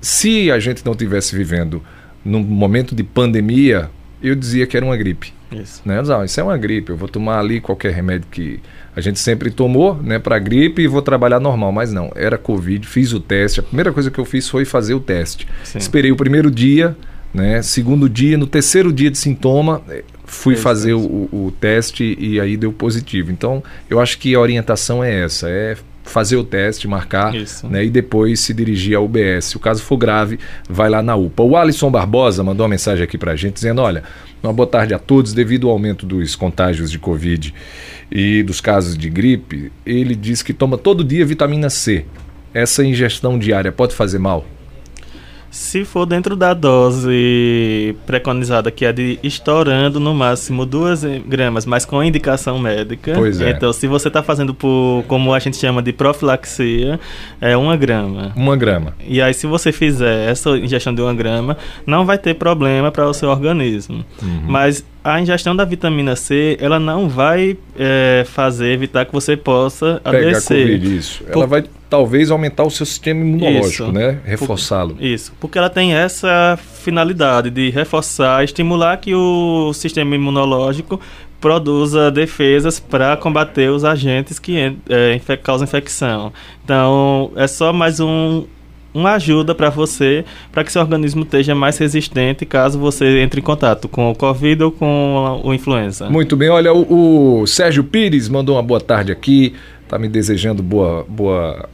se a gente não tivesse vivendo num momento de pandemia, eu dizia que era uma gripe. Isso. Né? Não, isso é uma gripe, eu vou tomar ali qualquer remédio que a gente sempre tomou, né, para gripe e vou trabalhar normal, mas não, era Covid, fiz o teste. A primeira coisa que eu fiz foi fazer o teste. Sim. Esperei o primeiro dia, né, segundo dia, no terceiro dia de sintoma, eh, fui fazer. O, o teste e aí deu positivo. Então, eu acho que a orientação é essa, é fazer o teste, marcar né, e depois se dirigir ao UBS. Se o caso for grave, vai lá na UPA. O Alisson Barbosa mandou uma mensagem aqui para a gente dizendo: olha, uma boa tarde a todos. Devido ao aumento dos contágios de Covid e dos casos de gripe, ele diz que toma todo dia vitamina C. Essa ingestão diária pode fazer mal? Se for dentro da dose preconizada, que é de estourando no máximo 2 gramas, mas com indicação médica. Pois é. Então, se você está fazendo por, como a gente chama de profilaxia, é uma grama. Uma grama. E aí, se você fizer essa ingestão de uma grama, não vai ter problema para o seu organismo. Uhum. Mas a ingestão da vitamina C, ela não vai é, fazer evitar que você possa Pegar adoecer. Covid, isso. Ela vai talvez aumentar o seu sistema imunológico, isso. né? Reforçá-lo. Isso, porque ela tem essa finalidade de reforçar, estimular que o sistema imunológico produza defesas para combater os agentes que é, causam infecção. Então, é só mais um, uma ajuda para você, para que seu organismo esteja mais resistente caso você entre em contato com o Covid ou com o influenza. Muito bem, olha, o, o Sérgio Pires mandou uma boa tarde aqui, tá me desejando boa, boa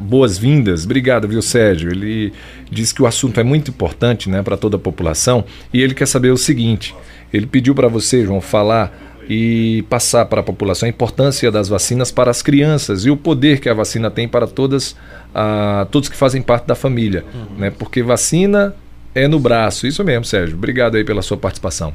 boas-vindas. Obrigado, viu, Sérgio? Ele diz que o assunto é muito importante né, para toda a população e ele quer saber o seguinte: ele pediu para você, João, falar e passar para a população a importância das vacinas para as crianças e o poder que a vacina tem para todas, uh, todos que fazem parte da família. Uhum. Né? Porque vacina é no braço. Isso mesmo, Sérgio. Obrigado aí pela sua participação.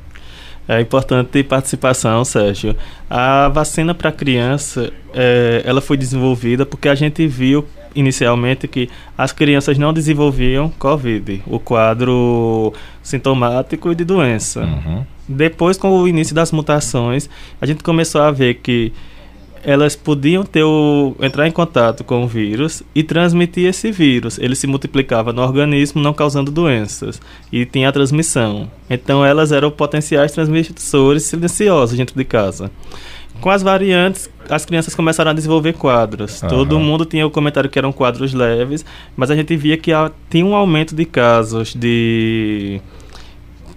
É importante participação, Sérgio. A vacina para criança, é, ela foi desenvolvida porque a gente viu inicialmente que as crianças não desenvolviam COVID, o quadro sintomático de doença. Uhum. Depois, com o início das mutações, a gente começou a ver que elas podiam ter o, entrar em contato com o vírus e transmitir esse vírus. Ele se multiplicava no organismo, não causando doenças, e tinha a transmissão. Então, elas eram potenciais transmissores silenciosos dentro de casa. Com as variantes, as crianças começaram a desenvolver quadros. Uhum. Todo mundo tinha o comentário que eram quadros leves, mas a gente via que tinha um aumento de casos de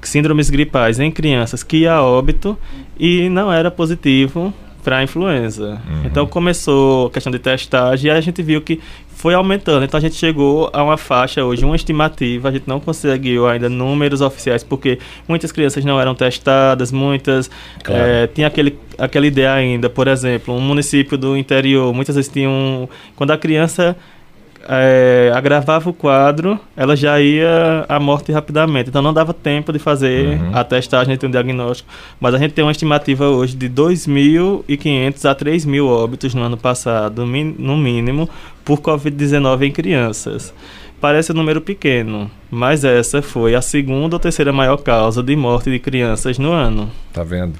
síndromes gripais em crianças que ia óbito e não era positivo para a influenza. Uhum. Então começou a questão de testagem e a gente viu que foi aumentando. Então a gente chegou a uma faixa hoje, uma estimativa. A gente não conseguiu ainda números oficiais porque muitas crianças não eram testadas, muitas claro. é, tinha aquele aquela ideia ainda. Por exemplo, um município do interior, muitas vezes tinham quando a criança é, agravava o quadro, ela já ia à morte rapidamente. Então não dava tempo de fazer uhum. a testagem, de um diagnóstico. Mas a gente tem uma estimativa hoje de 2.500 a 3.000 óbitos no ano passado, no mínimo, por Covid-19 em crianças. Parece um número pequeno, mas essa foi a segunda ou terceira maior causa de morte de crianças no ano. Tá vendo?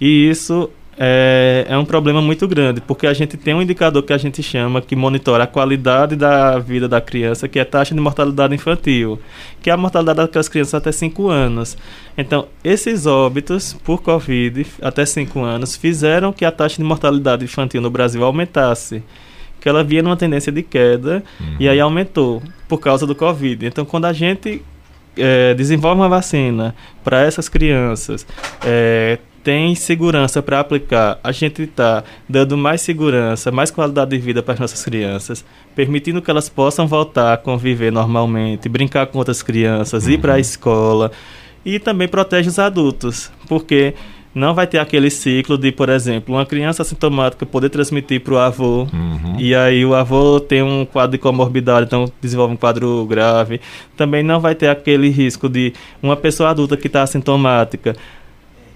E isso é, é, um problema muito grande, porque a gente tem um indicador que a gente chama, que monitora a qualidade da vida da criança, que é a taxa de mortalidade infantil, que é a mortalidade daquelas crianças até 5 anos. Então, esses óbitos por Covid até 5 anos fizeram que a taxa de mortalidade infantil no Brasil aumentasse. Que ela via numa tendência de queda uhum. e aí aumentou por causa do Covid. Então, quando a gente é, desenvolve uma vacina para essas crianças, é, tem segurança para aplicar, a gente está dando mais segurança, mais qualidade de vida para as nossas crianças, permitindo que elas possam voltar a conviver normalmente, brincar com outras crianças, uhum. ir para a escola e também protege os adultos, porque não vai ter aquele ciclo de, por exemplo, uma criança assintomática poder transmitir para o avô, uhum. e aí o avô tem um quadro de comorbidade, então desenvolve um quadro grave. Também não vai ter aquele risco de uma pessoa adulta que está assintomática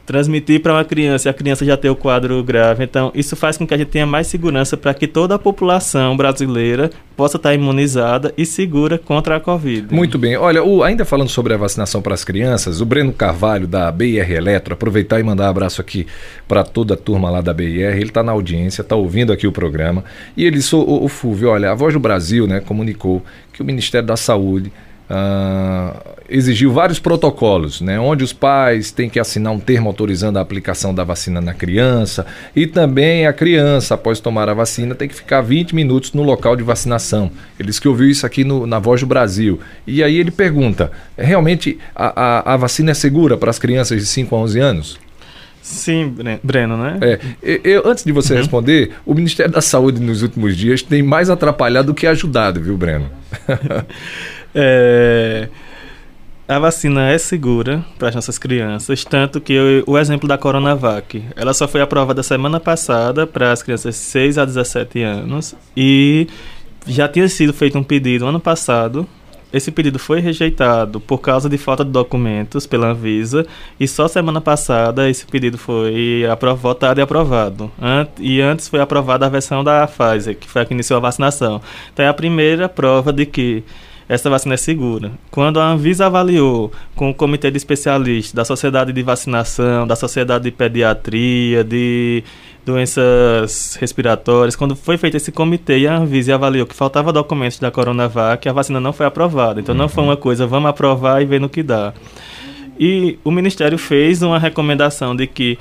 transmitir para uma criança e a criança já ter o quadro grave. Então, isso faz com que a gente tenha mais segurança para que toda a população brasileira possa estar imunizada e segura contra a Covid. Muito bem. Olha, o, ainda falando sobre a vacinação para as crianças, o Breno Carvalho, da BIR Eletro, aproveitar e mandar um abraço aqui para toda a turma lá da BIR. Ele está na audiência, está ouvindo aqui o programa. E ele disse: o, o Fúvio, olha, a Voz do Brasil né, comunicou que o Ministério da Saúde Uh, exigiu vários protocolos, né, onde os pais têm que assinar um termo autorizando a aplicação da vacina na criança e também a criança, após tomar a vacina, tem que ficar 20 minutos no local de vacinação. Eles que ouviu isso aqui no, na Voz do Brasil. E aí ele pergunta: realmente a, a, a vacina é segura para as crianças de 5 a 11 anos? Sim, Breno, né? É, eu, antes de você uhum. responder, o Ministério da Saúde nos últimos dias tem mais atrapalhado do que ajudado, viu, Breno? <laughs> É, a vacina é segura para as nossas crianças, tanto que eu, o exemplo da Coronavac, ela só foi aprovada semana passada para as crianças de 6 a 17 anos e já tinha sido feito um pedido ano passado. Esse pedido foi rejeitado por causa de falta de documentos pela Anvisa e só semana passada esse pedido foi votado e aprovado. Ant e antes foi aprovada a versão da Pfizer, que foi a que iniciou a vacinação. Então é a primeira prova de que essa vacina é segura. Quando a Anvisa avaliou com o comitê de especialistas da Sociedade de Vacinação, da Sociedade de Pediatria, de doenças respiratórias, quando foi feito esse comitê e a Anvisa avaliou que faltava documentos da Coronavac, a vacina não foi aprovada. Então uhum. não foi uma coisa, vamos aprovar e ver no que dá. E o Ministério fez uma recomendação de que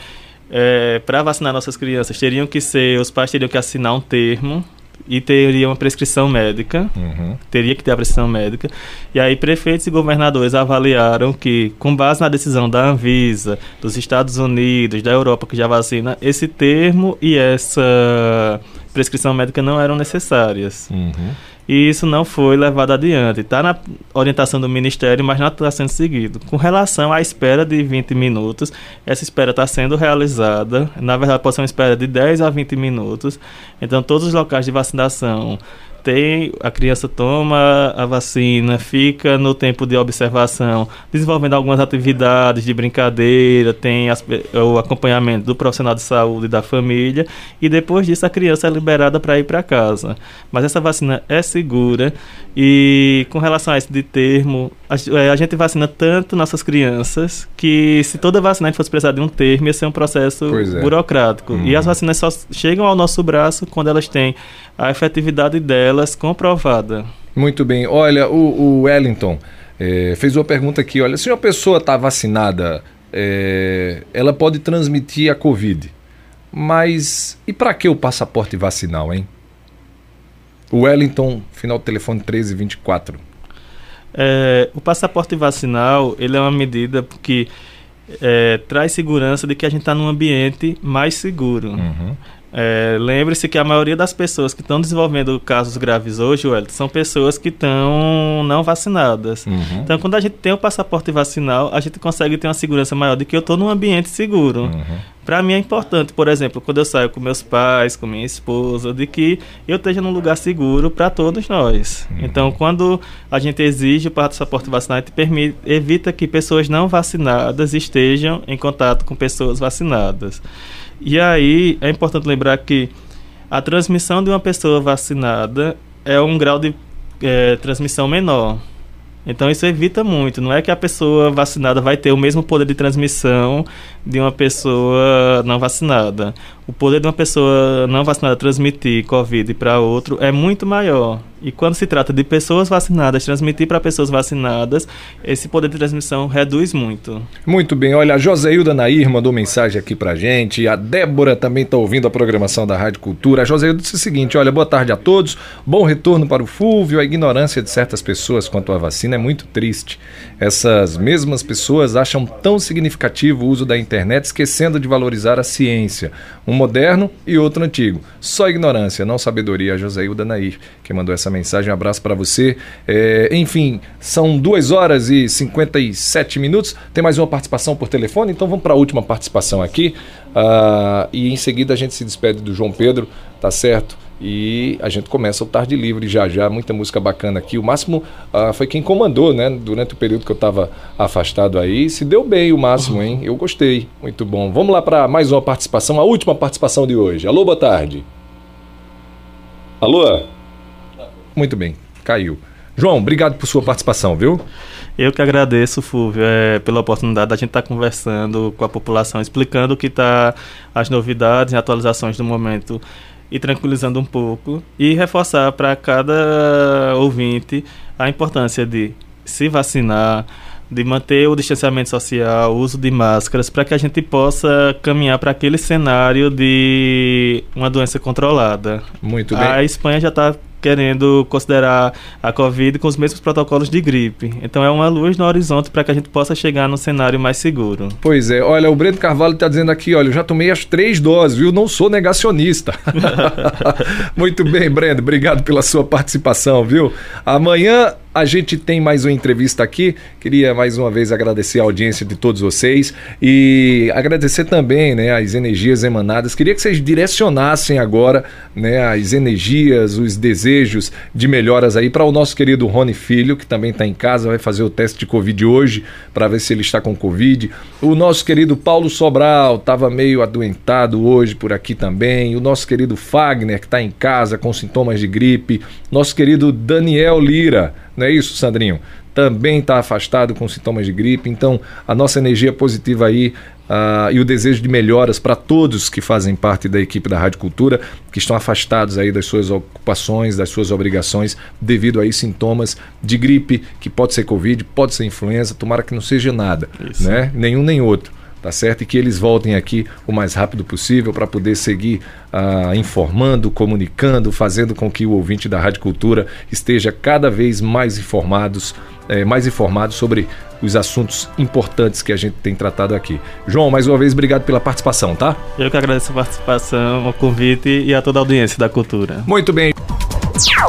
é, para vacinar nossas crianças teriam que ser, os pais teriam que assinar um termo e teria uma prescrição médica, uhum. teria que ter a prescrição médica. E aí prefeitos e governadores avaliaram que, com base na decisão da Anvisa, dos Estados Unidos, da Europa que já vacina, esse termo e essa prescrição médica não eram necessárias. Uhum e isso não foi levado adiante. Está na orientação do Ministério, mas não está sendo seguido. Com relação à espera de 20 minutos, essa espera está sendo realizada. Na verdade, pode ser uma espera de 10 a 20 minutos. Então, todos os locais de vacinação tem, a criança toma a vacina, fica no tempo de observação, desenvolvendo algumas atividades de brincadeira, tem as, o acompanhamento do profissional de saúde e da família, e depois disso a criança é liberada para ir para casa. Mas essa vacina é segura e com relação a esse de termo, a, é, a gente vacina tanto nossas crianças que se toda vacinante fosse precisar de um termo, ia ser um processo é. burocrático. Uhum. E as vacinas só chegam ao nosso braço quando elas têm a efetividade delas comprovada. Muito bem. Olha, o, o Wellington é, fez uma pergunta aqui. Olha, se uma pessoa está vacinada, é, ela pode transmitir a Covid. Mas e para que o passaporte vacinal, hein? O Wellington, final do telefone 1324. É, o passaporte vacinal ele é uma medida que é, traz segurança de que a gente está num ambiente mais seguro. Uhum. É, Lembre-se que a maioria das pessoas que estão desenvolvendo casos graves hoje, Wellington, são pessoas que estão não vacinadas. Uhum. Então, quando a gente tem o passaporte vacinal, a gente consegue ter uma segurança maior de que eu estou num ambiente seguro. Uhum. Para mim é importante, por exemplo, quando eu saio com meus pais, com minha esposa, de que eu esteja num lugar seguro para todos nós. Uhum. Então, quando a gente exige o passaporte vacinal, a gente permite, evita que pessoas não vacinadas estejam em contato com pessoas vacinadas. E aí é importante lembrar que a transmissão de uma pessoa vacinada é um grau de é, transmissão menor. Então isso evita muito. Não é que a pessoa vacinada vai ter o mesmo poder de transmissão de uma pessoa não vacinada. O poder de uma pessoa não vacinada transmitir Covid para outro é muito maior. E quando se trata de pessoas vacinadas transmitir para pessoas vacinadas, esse poder de transmissão reduz muito. Muito bem. Olha, a Joséilda Nair mandou mensagem aqui para gente. A Débora também está ouvindo a programação da Rádio Cultura. A Joséilda disse o seguinte: olha, boa tarde a todos. Bom retorno para o Fúvio. A ignorância de certas pessoas quanto à vacina é muito triste. Essas mesmas pessoas acham tão significativo o uso da internet, esquecendo de valorizar a ciência. Moderno e outro antigo. Só ignorância, não sabedoria. A Joséilda Nair, que mandou essa mensagem. Um abraço para você. É, enfim, são 2 horas e 57 minutos. Tem mais uma participação por telefone, então vamos para a última participação aqui. Uh, e em seguida a gente se despede do João Pedro, tá certo? E a gente começa o Tarde Livre já já, muita música bacana aqui. O Máximo uh, foi quem comandou, né? Durante o período que eu estava afastado aí. Se deu bem o Máximo, hein? Eu gostei. Muito bom. Vamos lá para mais uma participação, a última participação de hoje. Alô, boa tarde. Alô? Muito bem, caiu. João, obrigado por sua participação, viu? Eu que agradeço, Fúvio, é, pela oportunidade da gente estar tá conversando com a população, explicando o que está as novidades e atualizações do momento e tranquilizando um pouco e reforçar para cada ouvinte a importância de se vacinar, de manter o distanciamento social, o uso de máscaras, para que a gente possa caminhar para aquele cenário de uma doença controlada. Muito bem. A Espanha já está querendo considerar a Covid com os mesmos protocolos de gripe. Então é uma luz no horizonte para que a gente possa chegar num cenário mais seguro. Pois é, olha, o Breno Carvalho está dizendo aqui, olha, eu já tomei as três doses, viu? Não sou negacionista. <laughs> Muito bem, Breno, obrigado pela sua participação, viu? Amanhã a gente tem mais uma entrevista aqui. Queria mais uma vez agradecer a audiência de todos vocês e agradecer também, né, as energias emanadas. Queria que vocês direcionassem agora, né, as energias, os desejos de melhoras aí para o nosso querido Rony Filho, que também está em casa, vai fazer o teste de Covid hoje para ver se ele está com Covid. O nosso querido Paulo Sobral estava meio adoentado hoje por aqui também. O nosso querido Fagner, que está em casa com sintomas de gripe. Nosso querido Daniel Lira não é isso, Sandrinho? Também está afastado com sintomas de gripe. Então, a nossa energia positiva aí uh, e o desejo de melhoras para todos que fazem parte da equipe da Rádio Cultura, que estão afastados aí das suas ocupações, das suas obrigações, devido aí sintomas de gripe, que pode ser Covid, pode ser influenza, tomara que não seja nada, isso. né? Nenhum nem outro tá certo? E que eles voltem aqui o mais rápido possível para poder seguir uh, informando, comunicando, fazendo com que o ouvinte da Rádio Cultura esteja cada vez mais informados, eh, mais informado sobre os assuntos importantes que a gente tem tratado aqui. João, mais uma vez, obrigado pela participação, tá? Eu que agradeço a participação, o convite e a toda a audiência da cultura. Muito bem.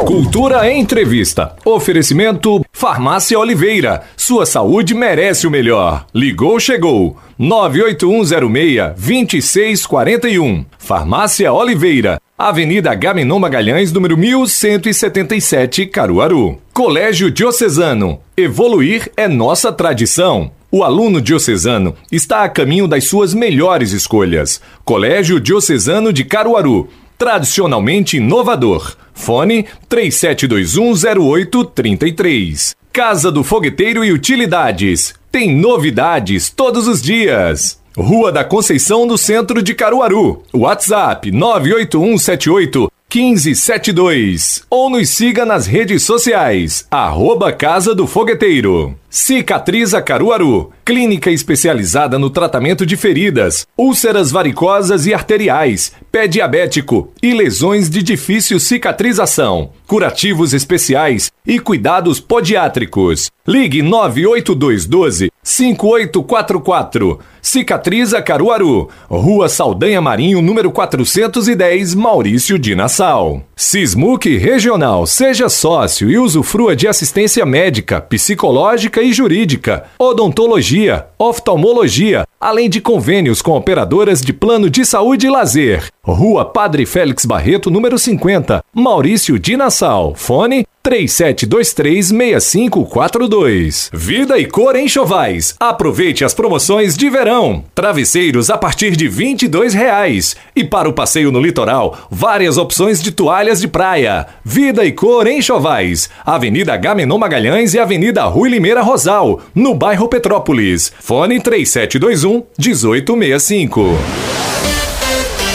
Cultura Entrevista. Oferecimento Farmácia Oliveira. Sua saúde merece o melhor. Ligou, chegou. 98106-2641. Farmácia Oliveira. Avenida Gaminon Magalhães, número 1177, Caruaru. Colégio Diocesano. Evoluir é nossa tradição. O aluno diocesano está a caminho das suas melhores escolhas. Colégio Diocesano de Caruaru tradicionalmente inovador. Fone 37210833. Casa do Fogueteiro e Utilidades. Tem novidades todos os dias. Rua da Conceição no centro de Caruaru. WhatsApp 98178 1572. Ou nos siga nas redes sociais. Arroba Casa do Fogueteiro. Cicatriza Caruaru, clínica especializada no tratamento de feridas, úlceras varicosas e arteriais, pé diabético e lesões de difícil cicatrização, curativos especiais e cuidados podiátricos. Ligue 98212 5844. Cicatriza Caruaru, Rua Saldanha Marinho, número 410, Maurício de Nassau. Sismuc Regional, seja sócio e usufrua de assistência médica, psicológica e jurídica, odontologia, oftalmologia, além de convênios com operadoras de plano de saúde e lazer. Rua Padre Félix Barreto, número 50, Maurício de Nassau. Fone 37236542. Vida e cor em Chovais. Aproveite as promoções de verão. Travesseiros a partir de R$ reais. E para o passeio no litoral, várias opções de toalhas de praia. Vida e cor em Chovais. Avenida Gamenon Magalhães e Avenida Rui Limeira Rosal, no bairro Petrópolis. Fone 3721 1865.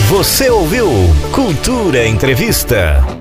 Você ouviu Cultura Entrevista.